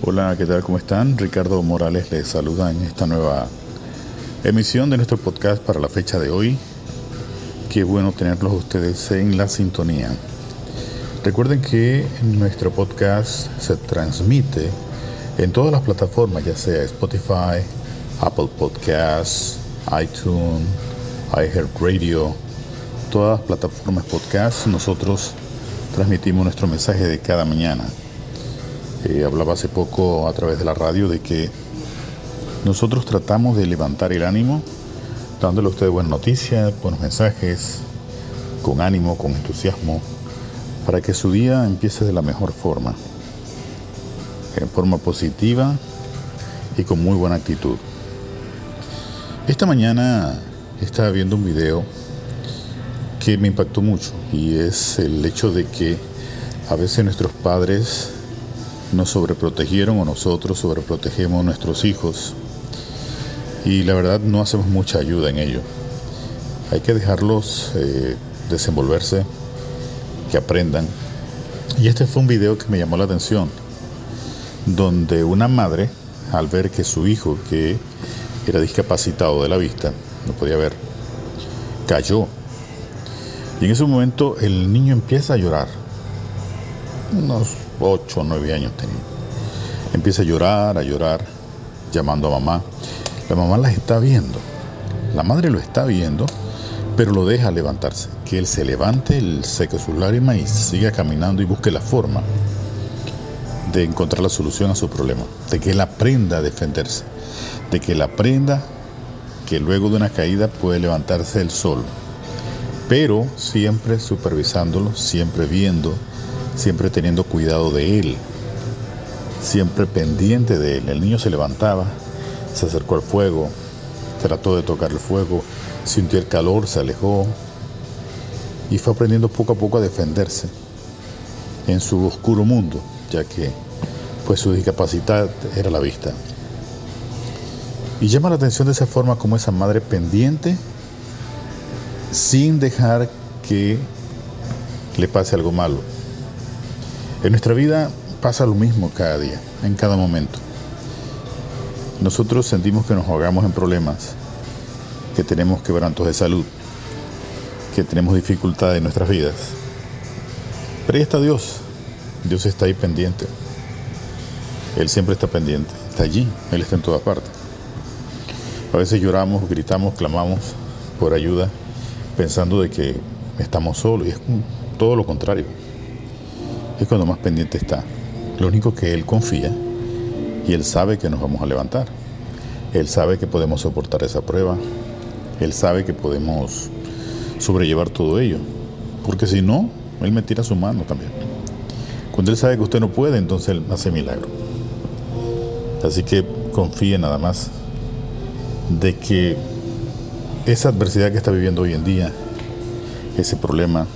Hola, ¿qué tal? ¿Cómo están? Ricardo Morales les saluda en esta nueva emisión de nuestro podcast para la fecha de hoy. Qué bueno tenerlos ustedes en la sintonía. Recuerden que nuestro podcast se transmite en todas las plataformas, ya sea Spotify, Apple Podcasts, iTunes, iHeartRadio, todas las plataformas podcast. Nosotros transmitimos nuestro mensaje de cada mañana. Eh, hablaba hace poco a través de la radio de que nosotros tratamos de levantar el ánimo, dándole a ustedes buenas noticias, buenos mensajes, con ánimo, con entusiasmo, para que su día empiece de la mejor forma, en forma positiva y con muy buena actitud. Esta mañana estaba viendo un video que me impactó mucho y es el hecho de que a veces nuestros padres nos sobreprotegieron o nosotros sobreprotegemos a nuestros hijos y la verdad no hacemos mucha ayuda en ello. Hay que dejarlos eh, desenvolverse, que aprendan. Y este fue un video que me llamó la atención, donde una madre, al ver que su hijo, que era discapacitado de la vista, no podía ver, cayó. Y en ese momento el niño empieza a llorar. Unos 8 o 9 años tenía. Empieza a llorar, a llorar, llamando a mamá. La mamá la está viendo. La madre lo está viendo, pero lo deja levantarse. Que él se levante, él seque sus lágrimas y siga caminando y busque la forma de encontrar la solución a su problema. De que él aprenda a defenderse. De que él aprenda que luego de una caída puede levantarse el sol. Pero siempre supervisándolo, siempre viendo siempre teniendo cuidado de él, siempre pendiente de él. El niño se levantaba, se acercó al fuego, trató de tocar el fuego, sintió el calor, se alejó y fue aprendiendo poco a poco a defenderse en su oscuro mundo, ya que pues su discapacidad era la vista. Y llama la atención de esa forma como esa madre pendiente sin dejar que le pase algo malo. En nuestra vida pasa lo mismo cada día, en cada momento. Nosotros sentimos que nos ahogamos en problemas, que tenemos quebrantos de salud, que tenemos dificultades en nuestras vidas. Pero ahí está Dios. Dios está ahí pendiente. Él siempre está pendiente. Está allí. Él está en todas partes. A veces lloramos, gritamos, clamamos por ayuda, pensando de que estamos solos. Y es todo lo contrario es cuando más pendiente está. Lo único que Él confía y Él sabe que nos vamos a levantar. Él sabe que podemos soportar esa prueba. Él sabe que podemos sobrellevar todo ello. Porque si no, Él me tira su mano también. Cuando Él sabe que usted no puede, entonces Él hace milagro. Así que confíe nada más de que esa adversidad que está viviendo hoy en día, ese problema,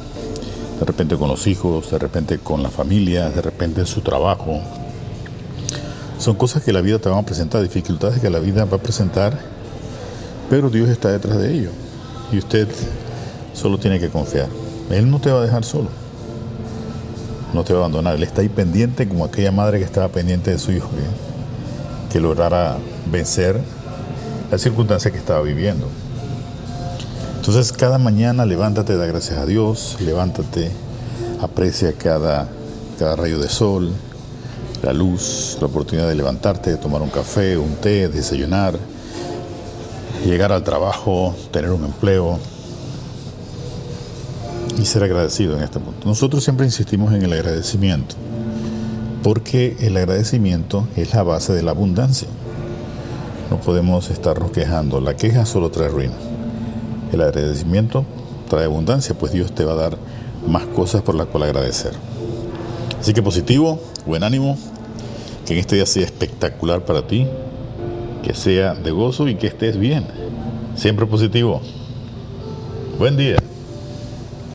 de repente con los hijos, de repente con la familia, de repente en su trabajo. Son cosas que la vida te va a presentar, dificultades que la vida va a presentar, pero Dios está detrás de ello. Y usted solo tiene que confiar. Él no te va a dejar solo. No te va a abandonar. Él está ahí pendiente como aquella madre que estaba pendiente de su hijo, que lograra vencer la circunstancia que estaba viviendo. Entonces cada mañana levántate, da gracias a Dios, levántate, aprecia cada, cada rayo de sol, la luz, la oportunidad de levantarte, de tomar un café, un té, desayunar, llegar al trabajo, tener un empleo y ser agradecido en este punto. Nosotros siempre insistimos en el agradecimiento, porque el agradecimiento es la base de la abundancia. No podemos estarnos quejando, la queja solo trae ruina. El agradecimiento trae abundancia, pues Dios te va a dar más cosas por las cuales agradecer. Así que positivo, buen ánimo, que en este día sea espectacular para ti, que sea de gozo y que estés bien. Siempre positivo. Buen día.